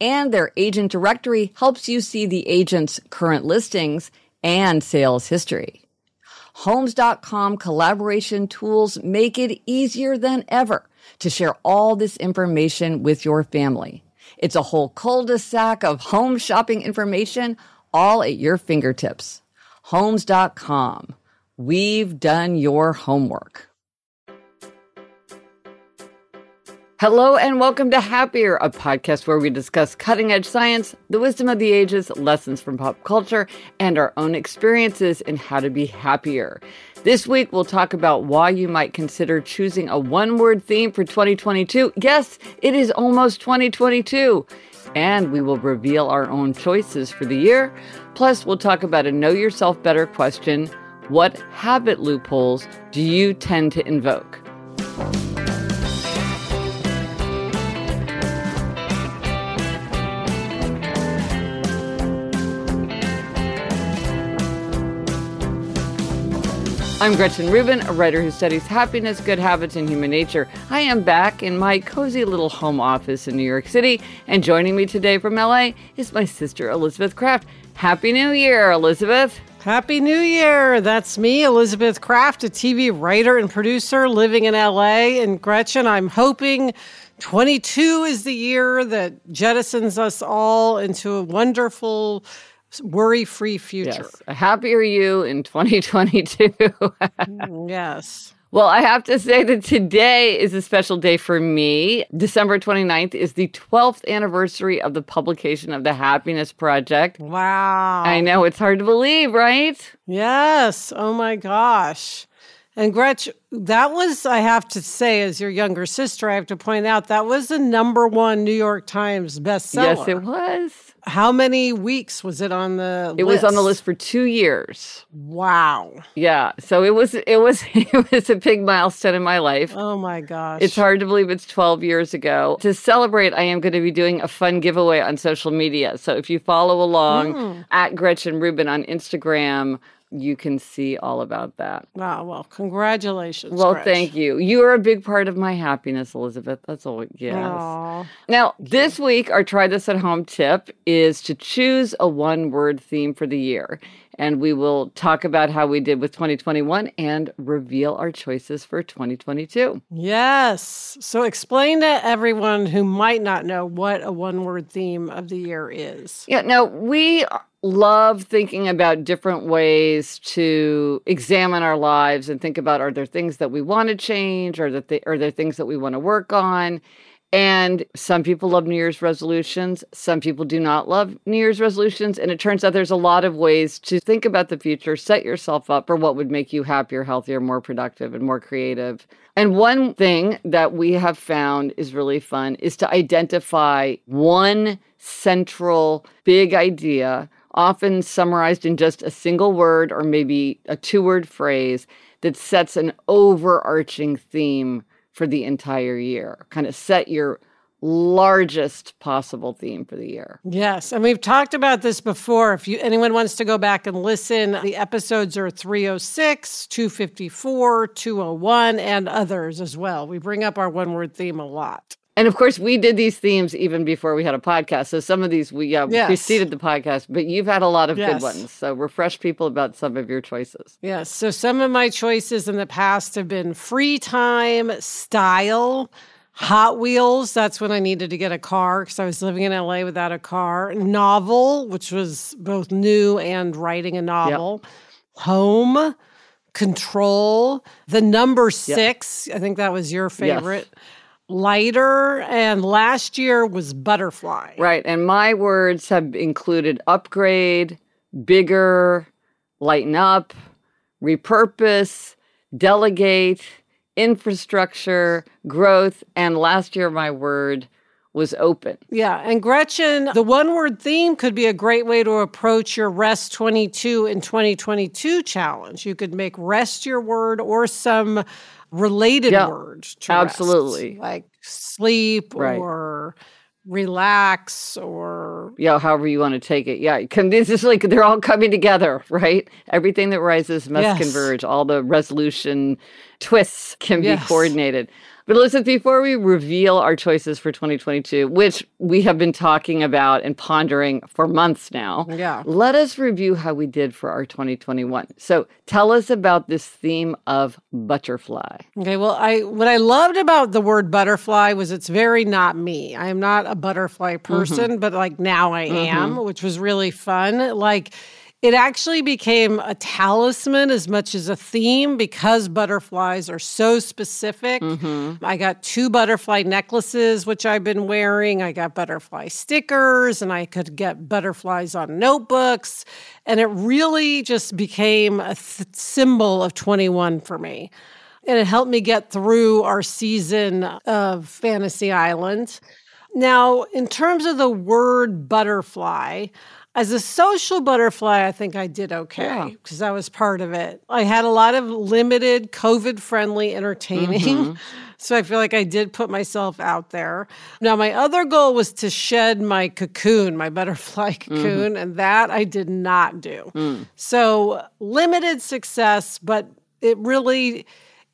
and their agent directory helps you see the agent's current listings and sales history. Homes.com collaboration tools make it easier than ever to share all this information with your family. It's a whole cul-de-sac of home shopping information all at your fingertips. Homes.com. We've done your homework. Hello and welcome to Happier, a podcast where we discuss cutting edge science, the wisdom of the ages, lessons from pop culture, and our own experiences in how to be happier. This week, we'll talk about why you might consider choosing a one word theme for 2022. Yes, it is almost 2022. And we will reveal our own choices for the year. Plus, we'll talk about a know yourself better question What habit loopholes do you tend to invoke? I'm Gretchen Rubin, a writer who studies happiness, good habits, and human nature. I am back in my cozy little home office in New York City, and joining me today from LA is my sister Elizabeth Craft. Happy New Year, Elizabeth. Happy New Year. That's me, Elizabeth Craft, a TV writer and producer living in LA. And Gretchen, I'm hoping 22 is the year that jettisons us all into a wonderful worry free future. Yes. A happier you in 2022. Mm, yes. Well, I have to say that today is a special day for me. December 29th is the 12th anniversary of the publication of the Happiness Project. Wow. I know it's hard to believe, right? Yes. Oh my gosh. And Gretch, that was, I have to say, as your younger sister, I have to point out, that was the number one New York Times bestseller. Yes, it was. How many weeks was it on the It list? was on the list for 2 years. Wow. Yeah, so it was it was it was a big milestone in my life. Oh my gosh. It's hard to believe it's 12 years ago. To celebrate, I am going to be doing a fun giveaway on social media. So if you follow along Mm. at Gretchen Rubin on Instagram, you can see all about that. Wow. Well, congratulations. Well, Gretch. thank you. You are a big part of my happiness, Elizabeth. That's all. Yes. Aw. Now, this week, our try this at home tip is to choose a one word theme for the year. And we will talk about how we did with 2021 and reveal our choices for 2022. Yes. So explain to everyone who might not know what a one word theme of the year is. Yeah, now we love thinking about different ways to examine our lives and think about are there things that we want to change or that they, are there things that we want to work on and some people love new year's resolutions some people do not love new year's resolutions and it turns out there's a lot of ways to think about the future set yourself up for what would make you happier healthier more productive and more creative. And one thing that we have found is really fun is to identify one central big idea often summarized in just a single word or maybe a two word phrase that sets an overarching theme for the entire year. Kind of set your largest possible theme for the year. Yes, and we've talked about this before. If you anyone wants to go back and listen, the episodes are 306, 254, 201 and others as well. We bring up our one word theme a lot. And of course, we did these themes even before we had a podcast. So some of these we yeah, Yes. preceded the podcast, but you've had a lot of Yes. good ones. So refresh people about some of your choices. Yes. So some of my choices in the past have been free time, style, Hot Wheels. That's when I needed to get a car because I was living in LA without a car. Novel, which was both new and writing a novel. Home, control, the number six. I think that was your favorite. Lighter, and last year was butterfly. Right. And my words have included upgrade, bigger, lighten up, repurpose, delegate, infrastructure, growth. And last year, my word was open. Yeah. And Gretchen, the one word theme could be a great way to approach your Rest 22 in 2022 challenge. You could make rest your word or some related Yeah, word to absolutely. rest, like sleep Right. or relax or Yeah, however you want to take it. Yeah, this is like they're all coming together, right? Everything that rises must Yes. converge. All the resolution twists can Yes. be coordinated. But Elizabeth, before we reveal our choices for 2022, which we have been talking about and pondering for months now, Yeah. let us review how we did for our 2021. So tell us about this theme of butterfly. Okay, well, I what I loved about the word butterfly was it's very not me. I am not a butterfly mm-hmm. person, but like now I mm-hmm. am, which was really fun. Like it actually became a talisman as much as a theme because butterflies are so specific. Mm-hmm. I got two butterfly necklaces, which I've been wearing. I got butterfly stickers, and I could get butterflies on notebooks. And it really just became a th- symbol of 21 for me and it helped me get through our season of Fantasy Island. Now, in terms of the word butterfly, as a social butterfly, I think I did okay Yeah. because I was part of it. I had a lot of limited COVID friendly entertaining. Mm-hmm. So I feel like I did put myself out there. Now, my other goal was to shed my cocoon, my butterfly mm-hmm. cocoon, and that I did not do. Mm. So limited success, but it really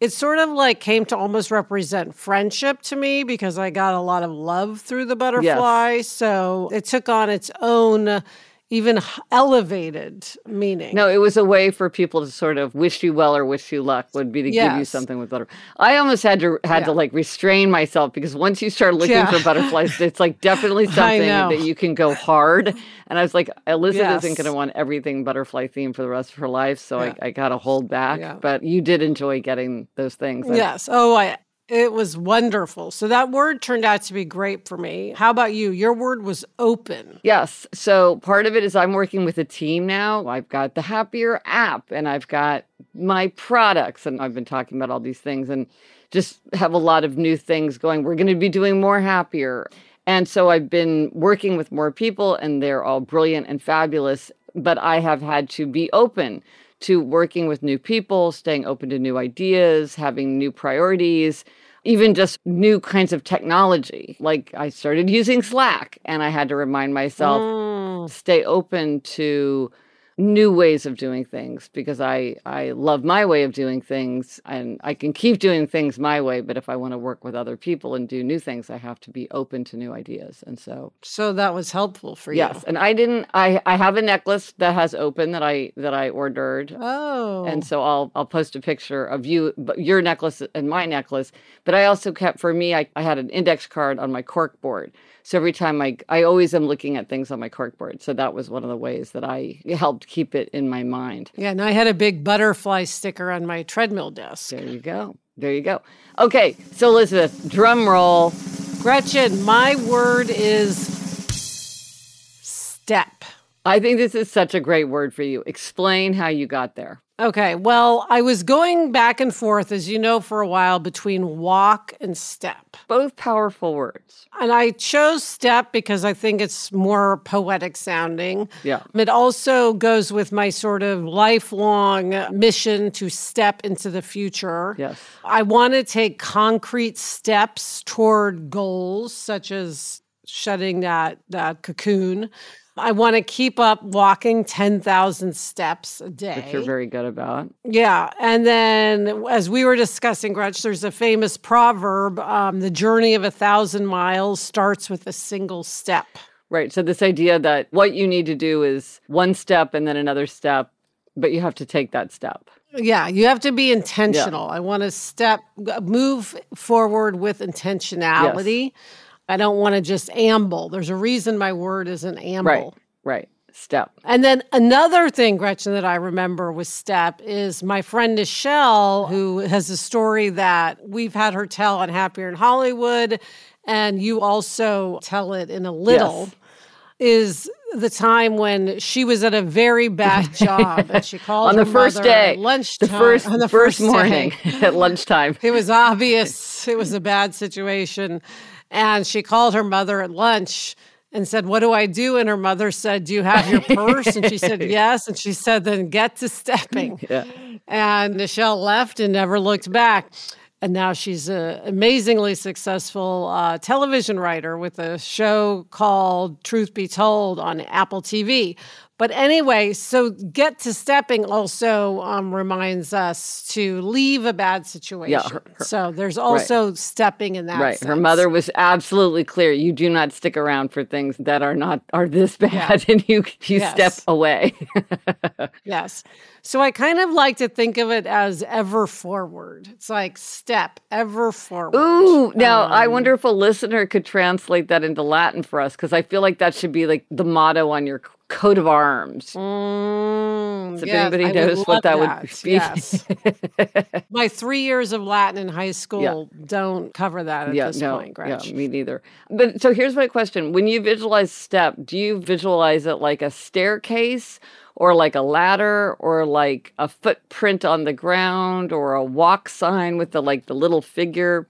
it sort of like came to almost represent friendship to me because I got a lot of love through the butterfly. So it took on its own even elevated meaning. No, it was a way for people to sort of wish you well or wish you luck would be to give you something with butter. I almost had to had to like restrain myself because once you start looking Yeah. for butterflies, it's like definitely something that you can go hard. And I was like, Elizabeth isn't going to want everything butterfly themed for the rest of her life, so Yeah. I, I got to hold back. Yeah. But you did enjoy getting those things. Yes. Oh, I it was wonderful. So that word turned out to be great for me. How about you? Your word was open. Yes. So part of it is I'm working with a team now. I've got the Happier app and I've got my products, and I've been talking about all these things and just have a lot of new things going. We're going to be doing more Happier. And so I've been working with more people, and they're all brilliant and fabulous. But I have had to be open to working with new people, staying open to new ideas, having new priorities, even just new kinds of technology. Like I started using Slack, and I had to remind myself Mm, stay open to new ways of doing things because I I love my way of doing things and I can keep doing things my way but if I want to work with other people and do new things I have to be open to new ideas and so so that was helpful for you. yes and I didn't I I have a necklace that has open that I that I ordered Oh. and so I'll I'll post a picture of you but your necklace and my necklace. But I also kept for me I, I had an index card on my cork board. So every time I I always am looking at things on my cork board. So that was one of the ways that I helped keep it in my mind. yeah, and I had a big butterfly sticker on my treadmill desk. There you go. There you go. Okay, so Elizabeth, drum roll. Gretchen, my word is step. I think this is such a great word for you. Explain how you got there. Okay, well, I was going back and forth, as you know, for a while between walk and step. Both powerful words. And I chose step because I think it's more poetic sounding. Yeah. It also goes with my sort of lifelong mission to step into the future. Yes. I want to take concrete steps toward goals such as shedding that that cocoon. I want to keep up walking 10,000 steps a day. Which you're very good about. Yeah. And then, as we were discussing, Gretch, there's a famous proverb um, the journey of a thousand miles starts with a single step. Right. So, this idea that what you need to do is one step and then another step, but you have to take that step. Yeah, you have to be intentional. Yeah. I want to step, move forward with intentionality. Yes. I don't want to just amble. There's a reason my word is an amble. Right, right. Step. And then another thing, Gretchen, that I remember with step is my friend Nichelle, who has a story that we've had her tell on Happier in Hollywood, and you also tell it in a little. Yes. Is the time when she was at a very bad job and she called on the first day lunchtime the first on the first, first morning at lunchtime it was obvious it was a bad situation and she called her mother at lunch and said, What do I do? And her mother said, Do you have your purse? And she said, Yes. And she said, Then get to stepping. Yeah. And Nichelle left and never looked back. And now she's an amazingly successful uh, television writer with a show called Truth Be Told on Apple TV. But anyway, so get to stepping also um, reminds us to leave a bad situation. Yeah, her, her, so there's also right. stepping in that. Right. Sense. Her mother was absolutely clear. You do not stick around for things that are not are this bad, yeah. and you you yes. step away. yes. So I kind of like to think of it as ever forward. It's like step ever forward. Ooh, now um, I wonder if a listener could translate that into Latin for us because I feel like that should be like the motto on your coat of arms. Mm, so if yes, anybody knows what that, that, would be. Yes. My three years of Latin in high school yeah. don't cover that at yeah, this no, point, Gretch. Yeah, me neither. But so here's my question. When you visualize step, do you visualize it like a staircase or like a ladder or like a footprint on the ground or a walk sign with the like the little figure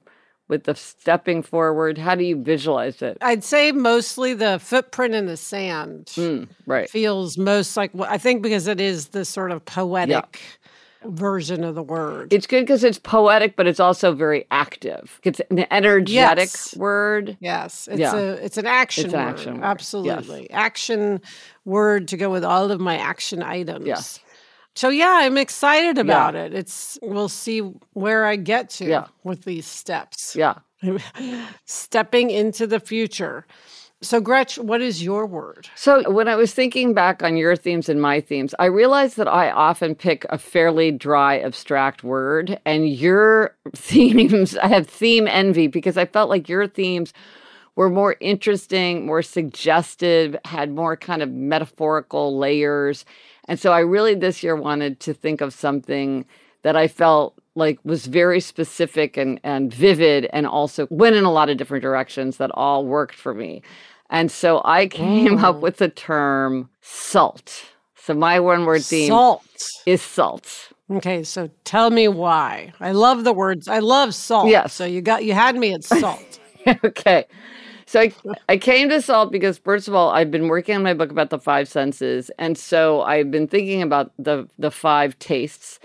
with the stepping forward? How do you visualize it? I'd say mostly the footprint in the sand. Mm, right. Feels most like I think because it is the sort of poetic yeah. version of the word. It's good because it's poetic, but it's also very active. It's an energetic yes. word. Yes. It's yeah. a it's an action it's an word. Action word. Absolutely. Yes. Action word to go with all of my action items. Yes. So yeah, I'm excited about yeah. it. It's we'll see where I get to yeah. with these steps. Yeah. Stepping into the future. So Gretch, what is your word? So when I was thinking back on your themes and my themes, I realized that I often pick a fairly dry abstract word and your themes I have theme envy because I felt like your themes were more interesting, more suggestive, had more kind of metaphorical layers and so I really this year wanted to think of something that I felt like was very specific and, and vivid and also went in a lot of different directions that all worked for me. And so I came mm. up with the term salt. So my one word theme salt. is salt. Okay, so tell me why. I love the words. I love salt. Yes. So you got you had me at salt. okay. So I, I came to salt because, first of all, I've been working on my book about the five senses. And so I've been thinking about the, the five tastes.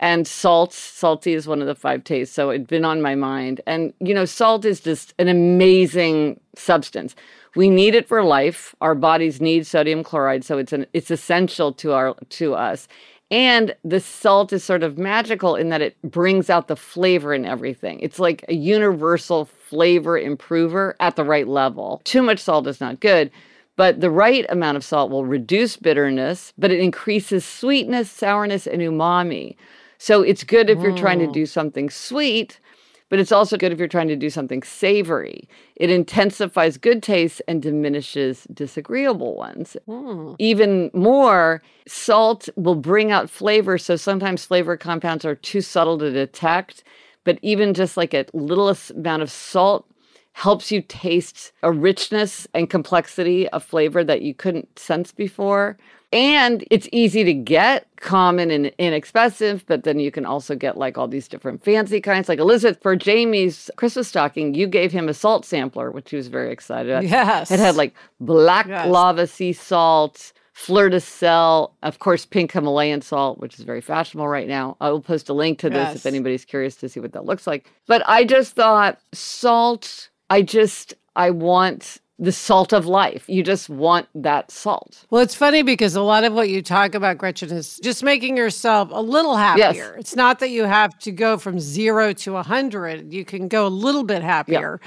And salt, salty is one of the five tastes. So it'd been on my mind. And, you know, salt is just an amazing substance. We need it for life. Our bodies need sodium chloride. So it's an, it's essential to our to us. And the salt is sort of magical in that it brings out the flavor in everything. It's like a universal flavor improver at the right level. Too much salt is not good, but the right amount of salt will reduce bitterness, but it increases sweetness, sourness, and umami. So it's good if you're trying to do something sweet, but it's also good if you're trying to do something savory. It intensifies good tastes and diminishes disagreeable ones. Mm. Even more, salt will bring out flavor. So sometimes flavor compounds are too subtle to detect but even just like a little amount of salt helps you taste a richness and complexity of flavor that you couldn't sense before. And it's easy to get, common and inexpensive, but then you can also get like all these different fancy kinds. Like Elizabeth, for Jamie's Christmas stocking, you gave him a salt sampler, which he was very excited about. Yes. It had like black yes. lava sea salt, fleur de sel, of course, pink Himalayan salt, which is very fashionable right now. I will post a link to this yes. if anybody's curious to see what that looks like. But I just thought salt, I just, I want the salt of life. You just want that salt. Well, it's funny because a lot of what you talk about, Gretchen, is just making yourself a little happier. Yes. It's not that you have to go from zero to a 100, you can go a little bit happier.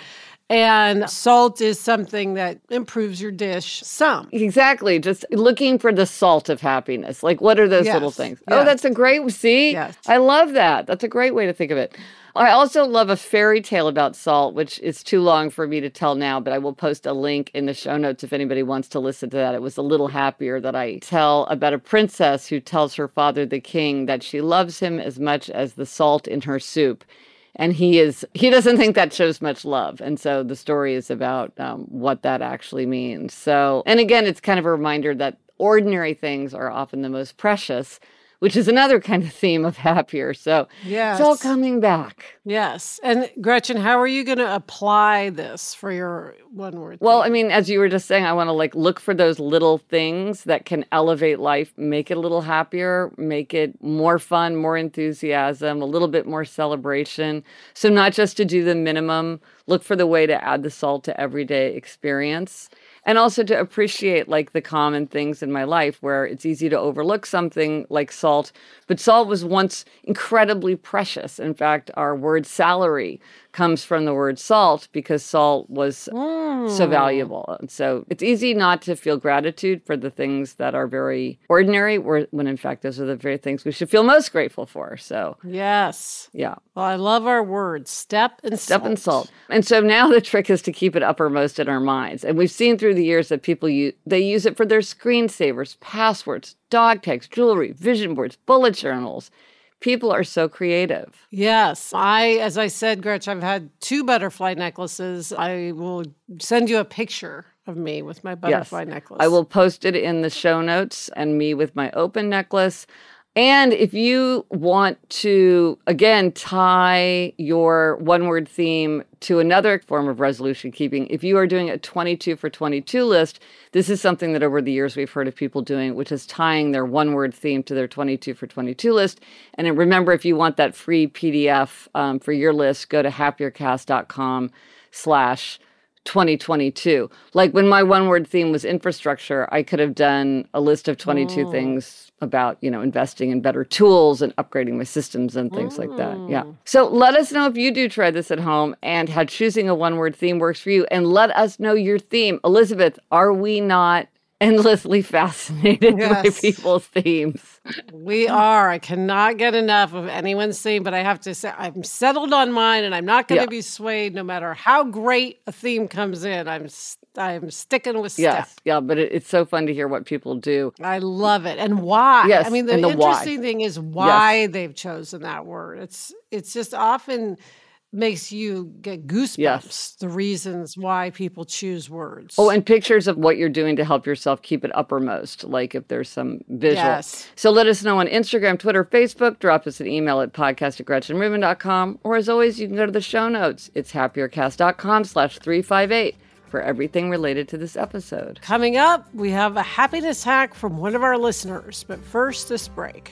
And salt is something that improves your dish some. Exactly. Just looking for the salt of happiness. Like, what are those Yes. little things? Oh, that's a great, see? Yes. I love that. That's a great way to think of it. I also love a fairy tale about salt, which is too long for me to tell now, but I will post a link in the show notes if anybody wants to listen to that. It was a little happier that I tell about a princess who tells her father, the king, that she loves him as much as the salt in her soup and he is he doesn't think that shows much love. And so the story is about um, what that actually means. So and again it's kind of a reminder that ordinary things are often the most precious which is another kind of theme of happier so Yes. it's all coming back Yes. And Gretchen, how are you going to apply this for your one word? well i mean as you were just saying i want to like look for those little things that can elevate life make it a little happier make it more fun more enthusiasm a little bit more celebration so not just to do the minimum look for the way to add the salt to everyday experience and also to appreciate like the common things in my life where it's easy to overlook something like salt but salt was once incredibly precious. In fact our word salary comes from the word salt because salt was so hmm. valuable and so it's easy not to feel gratitude for the things that are very ordinary when in fact those are the very things we should feel most grateful for so yes. yeah Well, I love our words step and step and salt. And so now the trick is to keep it uppermost in our minds. And we've seen through the years that people use they use it for their screensavers, passwords, dog tags, jewelry, vision boards, bullet journals. People are so creative. Yes. I, as I said, Gretch, I've had two butterfly necklaces. I will send you a picture of me with my butterfly necklace. I will post it in the show notes and me with my open necklace. And if you want to, again, tie your one word theme to another form of resolution keeping, if you are doing a 22 for 22 list, this is something that over the years we've heard of people doing, which is tying their one word theme to their 22 for 22 list. And remember, if you want that free PDF um, for your list, go to happiercast.com slash 2022. Like when my one word theme was infrastructure, I could have done a list of 22 things about, you know, investing in better tools and upgrading my systems and things like that. Yeah. Mm. So let us know if you do try this at home and how choosing a one word theme works for you. And let us know your theme. Elizabeth, are we not endlessly fascinated by people's themes? We are. I cannot get enough of anyone's theme, but I have to say I'm settled on mine, and I'm not going to Yeah. be swayed no matter how great a theme comes in. I'm I'm sticking with. Yes. Yeah. But it, it's so fun to hear what people do. I love it, and why? Yes, I mean, the, the why. interesting thing is why they've chosen that word. It's it's just often makes you get goosebumps. Yes. The reasons why people choose words. Oh, and pictures of what you're doing to help yourself keep it uppermost, like if there's some visual. Yes. So let us know on Instagram, Twitter, Facebook. Drop us an email at podcast at gretchenrubin.com. Or as always, you can go to the show notes. It's happiercast.com slash 358 for everything related to this episode. Coming up, we have a happiness hack from one of our listeners. But first, this break.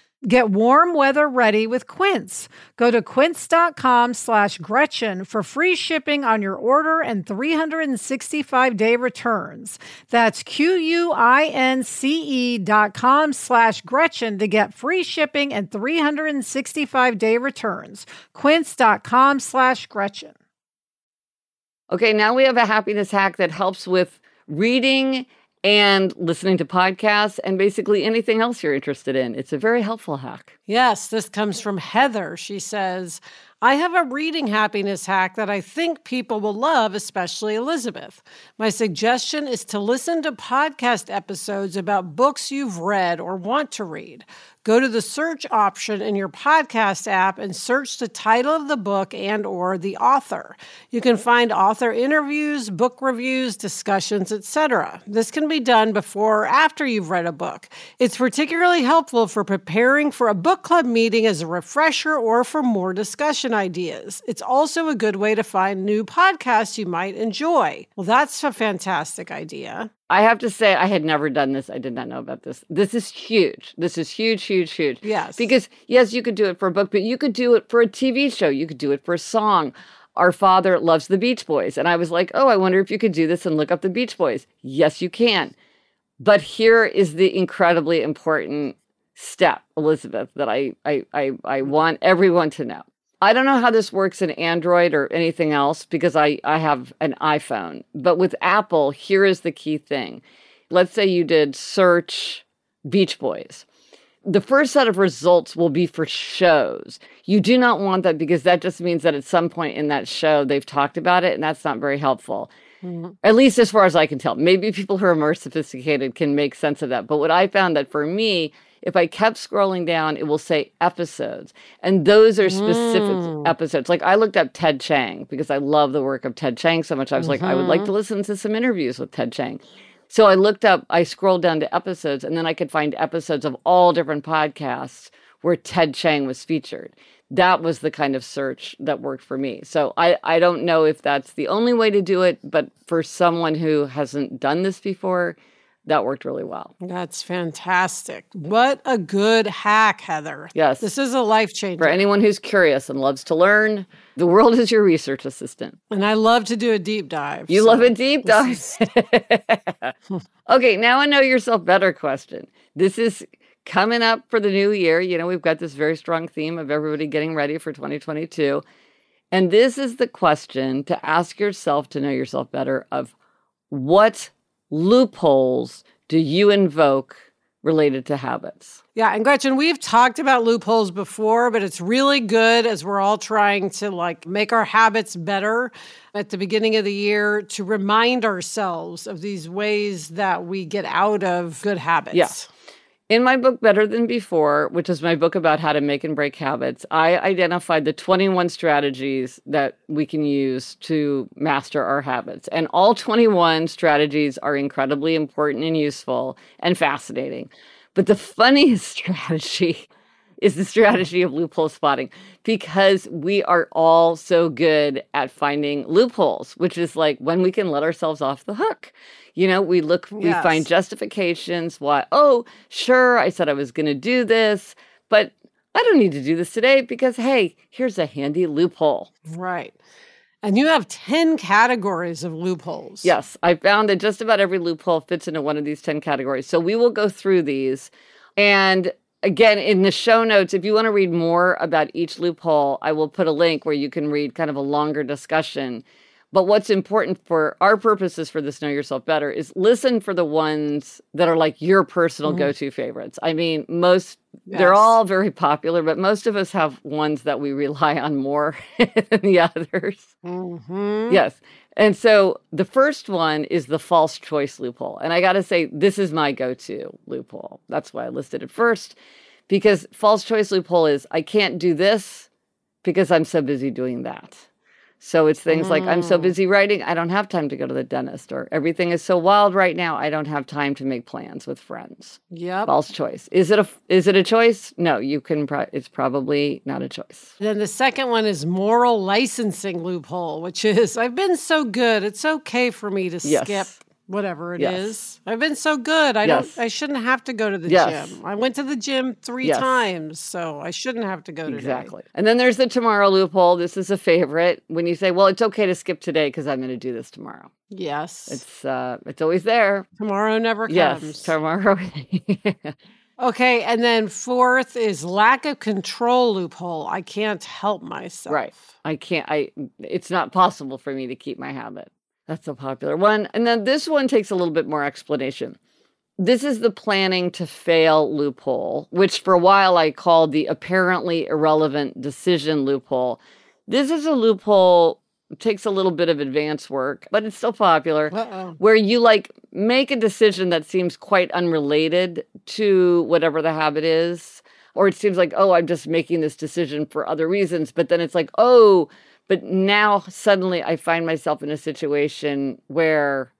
Get warm weather ready with Quince. Go to quince.com slash Gretchen for free shipping on your order and 365 day returns. That's Q-U-I-N-C-E dot com slash Gretchen to get free shipping and 365 day returns. Quince.com slash Gretchen. Okay, now we have a happiness hack that helps with reading and listening to podcasts and basically anything else you're interested in. It's a very helpful hack. Yes, this comes from Heather. She says, I have a reading happiness hack that I think people will love, especially Elizabeth. My suggestion is to listen to podcast episodes about books you've read or want to read. Go to the search option in your podcast app and search the title of the book and or the author. You can find author interviews, book reviews, discussions, etc. This can be done before or after you've read a book. It's particularly helpful for preparing for a book club meeting as a refresher or for more discussion ideas. It's also a good way to find new podcasts you might enjoy. Well, that's a fantastic idea. I have to say, I had never done this. I did not know about this. This is huge. This is huge, huge, huge. Yes. Because, yes, you could do it for a book, but you could do it for a TV show. You could do it for a song. Our father loves the Beach Boys. And I was like, oh, I wonder if you could do this and look up the Beach Boys. Yes, you can. But here is the incredibly important step, Elizabeth, that I, I, I, I want everyone to know. I don't know how this works in Android or anything else because I, I have an iPhone. But with Apple, here is the key thing. Let's say you did search Beach Boys. The first set of results will be for shows. You do not want that because that just means that at some point in that show they've talked about it, and that's not very helpful. Mm-hmm. At least as far as I can tell. Maybe people who are more sophisticated can make sense of that. But what I found that for me, if I kept scrolling down, it will say episodes. And those are specific mm. episodes. Like I looked up Ted Chiang because I love the work of Ted Chiang so much. I was mm-hmm. like, I would like to mm-hmm. listen to some interviews with Ted Chiang. So I looked up, I scrolled down to episodes, and then I could find episodes of all different podcasts where Ted Chiang was featured. That was the kind of search that worked for me. So I, I don't know if that's the only way to do it, but for someone who hasn't done this before, that worked really well. That's fantastic. What a good hack, Heather. Yes. This is a life changer. For anyone who's curious and loves to learn, the world is your research assistant. And I love to do a deep dive. You so love a deep dive. Is... okay, now I know yourself better question. This is coming up for the new year. You know, we've got this very strong theme of everybody getting ready for 2022. And this is the question to ask yourself to know yourself better of what loopholes do you invoke related to habits? Yeah, and Gretchen, we've talked about loopholes before, but it's really good as we're all trying to like make our habits better at the beginning of the year to remind ourselves of these ways that we get out of good habits. Yeah. In my book, Better Than Before, which is my book about how to make and break habits, I identified the 21 strategies that we can use to master our habits. And all 21 strategies are incredibly important and useful and fascinating. But the funniest strategy is the strategy of loophole spotting because we are all so good at finding loopholes, which is like when we can let ourselves off the hook. You know, we look, yes. we find justifications why, oh, sure, I said I was going to do this, but I don't need to do this today because, hey, here's a handy loophole. Right. And you have 10 categories of loopholes. Yes, I found that just about every loophole fits into one of these 10 categories. So we will go through these. And again, in the show notes, if you want to read more about each loophole, I will put a link where you can read kind of a longer discussion But what's important for our purposes for this Know Yourself Better is listen for the ones that are like your personal mm-hmm. go to favorites. I mean, most, yes. they're all very popular, but most of us have ones that we rely on more than the others. Mm-hmm. Yes. And so the first one is the false choice loophole. And I got to say, this is my go to loophole. That's why I listed it first, because false choice loophole is I can't do this because I'm so busy doing that. So it's things mm. like I'm so mm. busy writing, I don't have time to go to the dentist, or everything is so wild right now, I don't have time to make plans with friends. Yep. False choice. Is it a is it a choice? No, you can. Pro- it's probably not a choice. Then the second one is moral licensing loophole, which is I've been so good, it's okay for me to yes. skip whatever it yes. is. I've been so good. I yes. don't I shouldn't have to go to the yes. gym. I went to the gym 3 times, so I shouldn't have to go today. Exactly. And then there's the tomorrow loophole. This is a favorite when you say, "Well, it's okay to skip today because I'm going to do this tomorrow." Yes. It's uh it's always there. Tomorrow never comes. Yes, tomorrow. okay, and then fourth is lack of control loophole. I can't help myself. Right. I can't I it's not possible for me to keep my habit. That's a popular one. And then this one takes a little bit more explanation. This is the planning to fail loophole, which for a while I called the apparently irrelevant decision loophole. This is a loophole takes a little bit of advanced work, but it's still popular. Uh-oh. Where you like make a decision that seems quite unrelated to whatever the habit is, or it seems like, oh, I'm just making this decision for other reasons, but then it's like, oh, but now suddenly I find myself in a situation where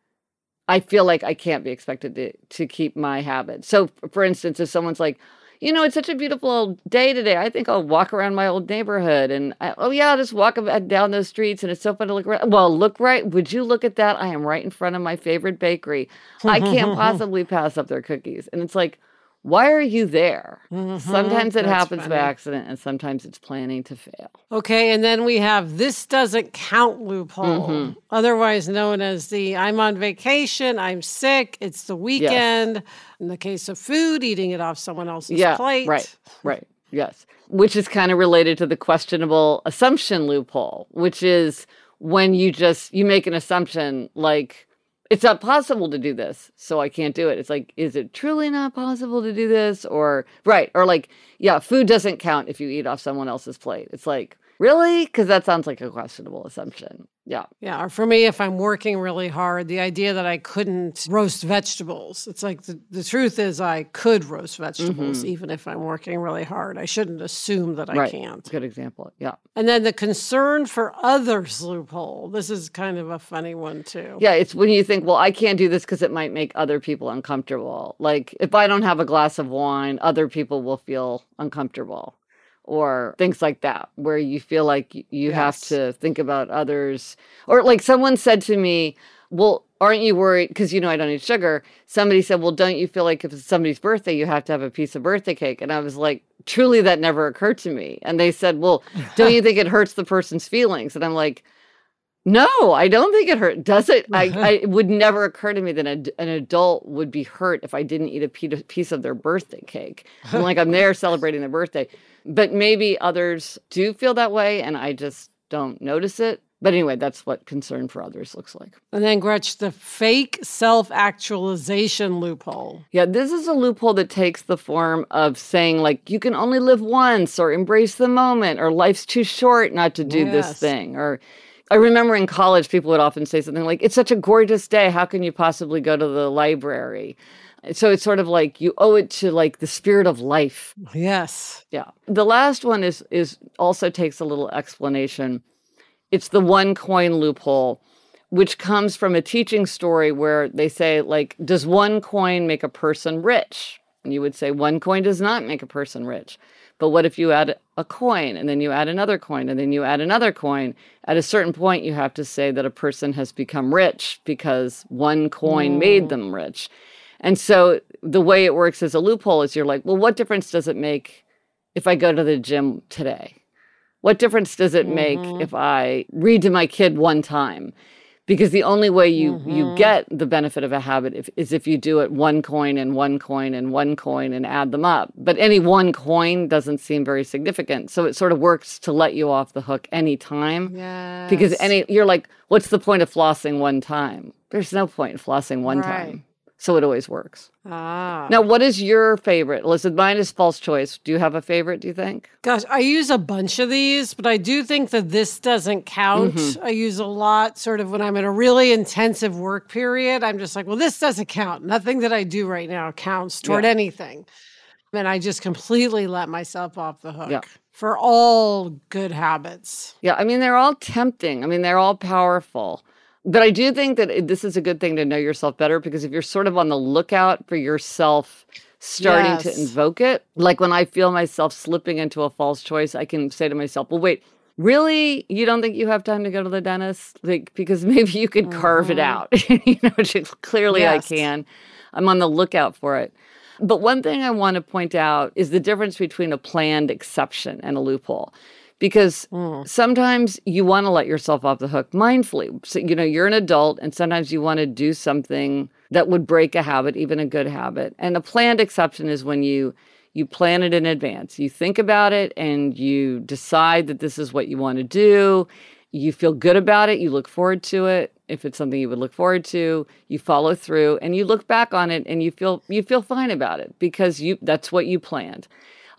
I feel like I can't be expected to, to keep my habit. So, for instance, if someone's like, you know, it's such a beautiful day today. I think I'll walk around my old neighborhood. And I, oh, yeah, I'll just walk down those streets and it's so fun to look around. Well, look right. Would you look at that? I am right in front of my favorite bakery. I can't possibly pass up their cookies. And it's like, why are you there? Mm-hmm. Sometimes it That's happens funny. by accident and sometimes it's planning to fail. Okay, and then we have this doesn't count loophole, mm-hmm. otherwise known as the I'm on vacation, I'm sick, it's the weekend. Yes. In the case of food, eating it off someone else's yeah, plate. Right, right, yes. Which is kind of related to the questionable assumption loophole, which is when you just you make an assumption like it's not possible to do this, so I can't do it. It's like, is it truly not possible to do this? Or, right. Or like, yeah, food doesn't count if you eat off someone else's plate. It's like, really? Because that sounds like a questionable assumption. Yeah. Yeah. Or for me, if I'm working really hard, the idea that I couldn't roast vegetables, it's like the, the truth is I could roast vegetables mm-hmm. even if I'm working really hard. I shouldn't assume that I right. can't. Good example. Yeah. And then the concern for others loophole. This is kind of a funny one too. Yeah. It's when you think, well, I can't do this because it might make other people uncomfortable. Like if I don't have a glass of wine, other people will feel uncomfortable or things like that, where you feel like you yes. have to think about others. Or like someone said to me, Well, aren't you worried? Because you know I don't eat sugar. Somebody said, Well, don't you feel like if it's somebody's birthday, you have to have a piece of birthday cake? And I was like, Truly, that never occurred to me. And they said, Well, don't you think it hurts the person's feelings? And I'm like, no, I don't think it hurt. Does it? I, I, it would never occur to me that a, an adult would be hurt if I didn't eat a piece of their birthday cake. I'm like, I'm there celebrating their birthday. But maybe others do feel that way and I just don't notice it. But anyway, that's what concern for others looks like. And then, Gretch, the fake self actualization loophole. Yeah, this is a loophole that takes the form of saying, like, you can only live once, or embrace the moment, or life's too short not to do yes. this thing. Or I remember in college, people would often say something like, it's such a gorgeous day. How can you possibly go to the library? So it's sort of like you owe it to like the spirit of life. Yes. Yeah. The last one is is also takes a little explanation. It's the one coin loophole, which comes from a teaching story where they say like does one coin make a person rich? And you would say one coin does not make a person rich. But what if you add a coin and then you add another coin and then you add another coin? At a certain point, you have to say that a person has become rich because one coin mm. made them rich. And so the way it works as a loophole is you're like, well, what difference does it make if I go to the gym today? What difference does it make mm-hmm. if I read to my kid one time? Because the only way you Mm-hmm. you get the benefit of a habit if, is if you do it one coin and one coin and one coin and add them up but any one coin doesn't seem very significant so it sort of works to let you off the hook anytime Yeah. because any you're like what's the point of flossing one time there's no point in flossing one Right. time so it always works ah. now what is your favorite listen mine is false choice do you have a favorite do you think Gosh, I use a bunch of these, but I do think that this doesn't count. Mm-hmm. I use a lot sort of when I'm in a really intensive work period. I'm just like, well, this doesn't count. Nothing that I do right now counts toward Yeah. anything. And I just completely let myself off the hook Yeah. for all good habits. Yeah, I mean, they're all tempting. I mean, they're all powerful. But I do think that this is a good thing to know yourself better because if you're sort of on the lookout for yourself starting to invoke it, like when I feel myself slipping into a false choice, I can say to myself, well, wait, really? You don't think you have time to go to the dentist? Like, because maybe you could carve it mm-hmm. out. you know, just- clearly Yes. I can. I'm on the lookout for it. But one thing I want to point out is the difference between a planned exception and a loophole. Because mm. sometimes you want to let yourself off the hook mindfully. So, you know, you're an adult and sometimes you want to do something that would break a habit, even a good habit. And a planned exception is when you you plan it in advance. You think about it and you decide that this is what you want to do. You feel good about it. You look forward to it. If it's something you would look forward to, you follow through and you look back on it and you feel you feel fine about it because you that's what you planned.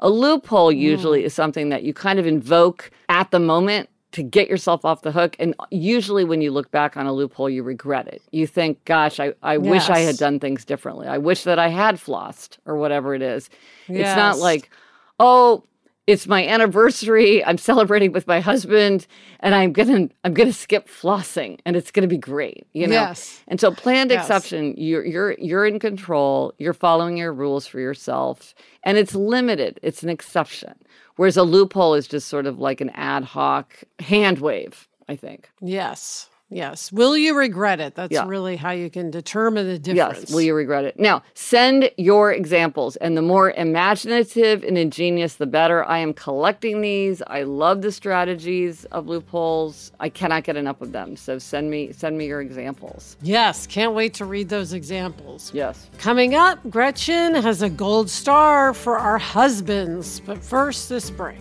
A loophole usually mm. is something that you kind of invoke at the moment to get yourself off the hook. And usually when you look back on a loophole, you regret it. You think, gosh, I, I wish I had done things differently. I wish that I had flossed or whatever it is. It's not like, oh, it's my anniversary. I'm celebrating with my husband and I'm gonna I'm gonna skip flossing and it's gonna be great. You know? Yes. And so planned Yes. exception, you're you're you're in control, you're following your rules for yourself, and it's limited. It's an exception. Whereas a loophole is just sort of like an ad hoc hand wave, I think. Yes. Yes. Will you regret it? That's Yeah. really how you can determine the difference. Yes, will you regret it? Now, send your examples, and the more imaginative and ingenious, the better. I am collecting these. I love the strategies of loopholes. I cannot get enough of them. So send me send me your examples. Yes. Can't wait to read those examples. Yes. Coming up, Gretchen has a gold star for our husbands. But first, this break.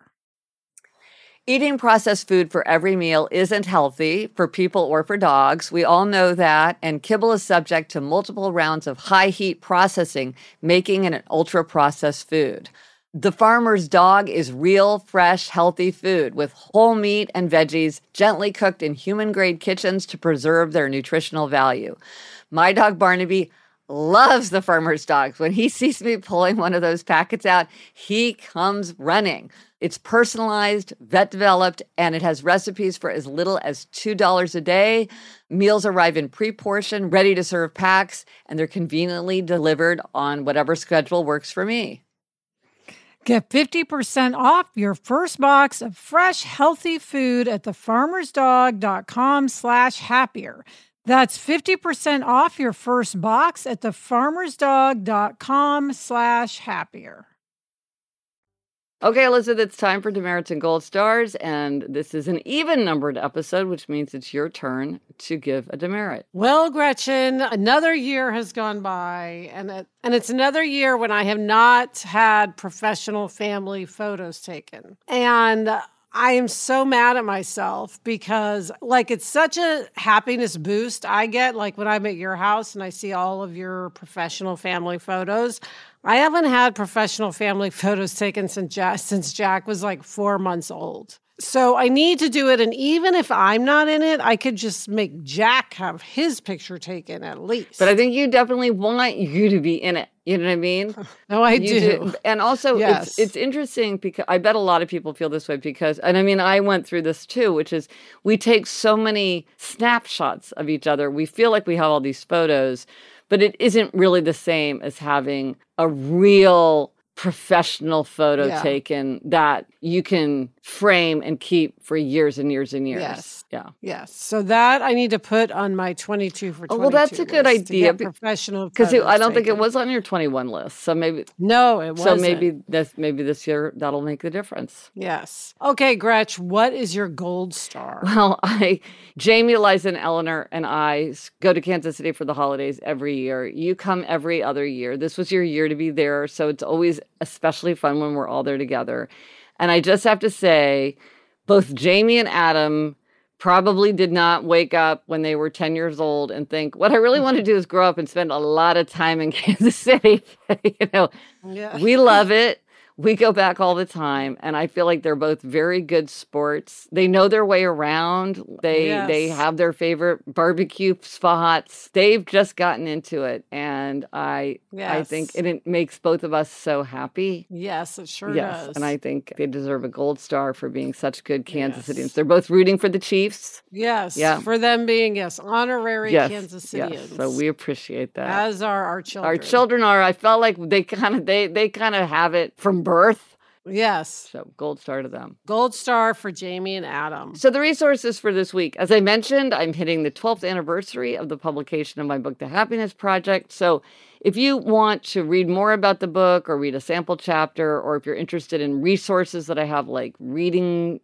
Eating processed food for every meal isn't healthy for people or for dogs. We all know that. And kibble is subject to multiple rounds of high heat processing, making it an ultra processed food. The farmer's dog is real, fresh, healthy food with whole meat and veggies gently cooked in human grade kitchens to preserve their nutritional value. My dog Barnaby loves the farmer's dogs. When he sees me pulling one of those packets out, he comes running. It's personalized, vet developed, and it has recipes for as little as $2 a day. Meals arrive in pre portion, ready to serve packs, and they're conveniently delivered on whatever schedule works for me. Get 50% off your first box of fresh, healthy food at thefarmersdog.com slash happier. That's 50% off your first box at thefarmersdog.com slash happier. Okay, Elizabeth, it's time for demerits and gold stars. And this is an even numbered episode, which means it's your turn to give a demerit. Well, Gretchen, another year has gone by, and it, and it's another year when I have not had professional family photos taken. And I am so mad at myself because, like, it's such a happiness boost I get. Like, when I'm at your house and I see all of your professional family photos, I haven't had professional family photos taken since Jack, since Jack was like four months old. So I need to do it. And even if I'm not in it, I could just make Jack have his picture taken at least. But I think you definitely want you to be in it. You know what I mean? no, I You do. And also, Yes. it's it's interesting because I bet a lot of people feel this way because, and I mean, I went through this too, which is we take so many snapshots of each other. We feel like we have all these photos, but it isn't really the same as having a real professional photo Yeah. taken that you can frame and keep for years and years and years. Yes. Yeah. Yes. So that I need to put on my 22 for 22. Oh, well, that's a good idea, Professional. Because I don't think it was on your 21 list. So maybe No, it so wasn't. maybe this maybe this year that'll make the difference. Yes. Okay, Gretch, what is your gold star? Well, I, Jamie, Eliza, and Eleanor and I go to Kansas City for the holidays every year. You come every other year. This was your year to be there. So it's always especially fun when we're all there together. And I just have to say, both Jamie and Adam probably did not wake up when they were 10 years old and think, what I really mm. want to do is grow up and spend a lot of time in Kansas City. you know, Yeah. we love it. We go back all the time, and I feel like they're both very good sports. They know their way around. They they have their favorite barbecue spots. They've just gotten into it, and I I think Yes. it, it makes both of us so happy. Yes, it sure yes, does. and I think they deserve a gold star for being such good Kansas Yes. Cityans. They're both rooting for the Chiefs. yes, Yeah. for them being yes honorary yes, Kansas yes. Cityans. So we appreciate that. as are our children. Our children are. I felt like they kind of they they kind of have it from birth. Yes, So gold star to them. gold star for Jamie and Adam. So, the resources for this week, as I mentioned, I'm hitting the 12th anniversary of the publication of my book, The Happiness Project. So, if you want to read more about the book or read a sample chapter, or if you're interested in resources that I have, like reading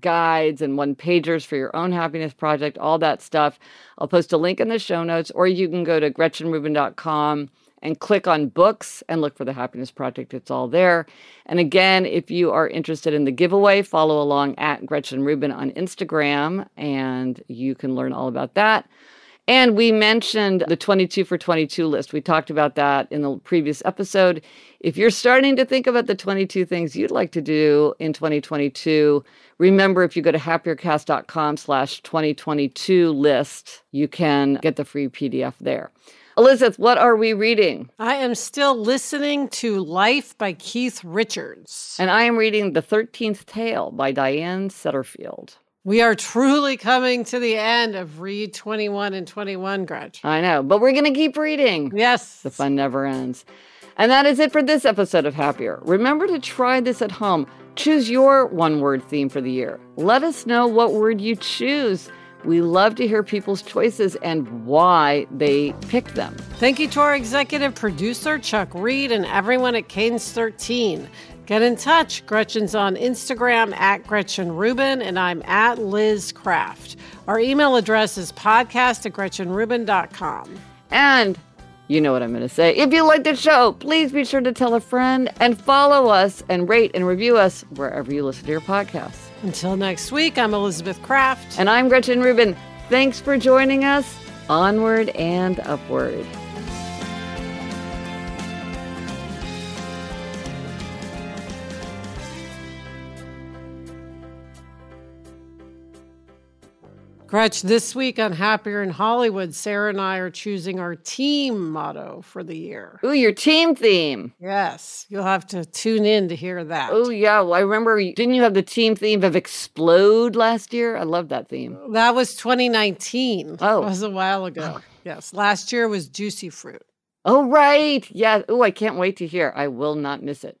guides and one pagers for your own happiness project, all that stuff, I'll post a link in the show notes, or you can go to gretchenrubin.com and click on books and look for the happiness project it's all there and again if you are interested in the giveaway follow along at gretchen rubin on instagram and you can learn all about that and we mentioned the 22 for 22 list. We talked about that in the previous episode. If you're starting to think about the 22 things you'd like to do in 2022, remember if you go to happiercast.com slash 2022 list, you can get the free PDF there. Elizabeth, what are we reading? I am still listening to Life by Keith Richards. And I am reading The 13th Tale by Diane Setterfield. We are truly coming to the end of Read 21 and 21, Gretch. I know, but we're going to keep reading. Yes. The fun never ends. And that is it for this episode of Happier. Remember to try this at home. Choose your one word theme for the year. Let us know what word you choose. We love to hear people's choices and why they picked them. Thank you to our executive producer, Chuck Reed, and everyone at Cadence 13. Get in touch. Gretchen's on Instagram at Gretchen Rubin, and I'm at Liz Craft. Our email address is podcast at GretchenRubin.com. And you know what I'm going to say. If you like the show, please be sure to tell a friend and follow us and rate and review us wherever you listen to your podcasts. Until next week, I'm Elizabeth Craft. And I'm Gretchen Rubin. Thanks for joining us. Onward and upward. Gretch, this week on Happier in Hollywood, Sarah and I are choosing our team motto for the year. Ooh, your team theme. Yes, you'll have to tune in to hear that. Oh yeah, well, I remember. Didn't you have the team theme of explode last year? I love that theme. That was 2019. Oh. It was a while ago. Yes. Last year was Juicy Fruit. Oh right, yeah. Oh, I can't wait to hear. I will not miss it.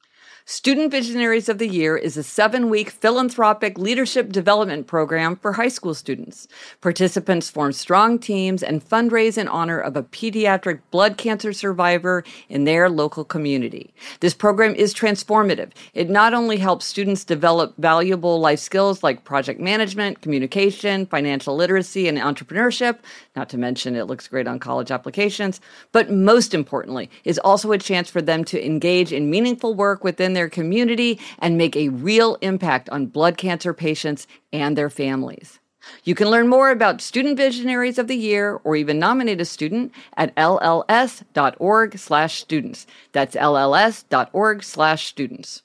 Student Visionaries of the Year is a seven week philanthropic leadership development program for high school students. Participants form strong teams and fundraise in honor of a pediatric blood cancer survivor in their local community. This program is transformative. It not only helps students develop valuable life skills like project management, communication, financial literacy, and entrepreneurship, not to mention it looks great on college applications, but most importantly, is also a chance for them to engage in meaningful work within their community and make a real impact on blood cancer patients and their families. You can learn more about Student Visionaries of the Year or even nominate a student at lls.org/students. That's lls.org/students.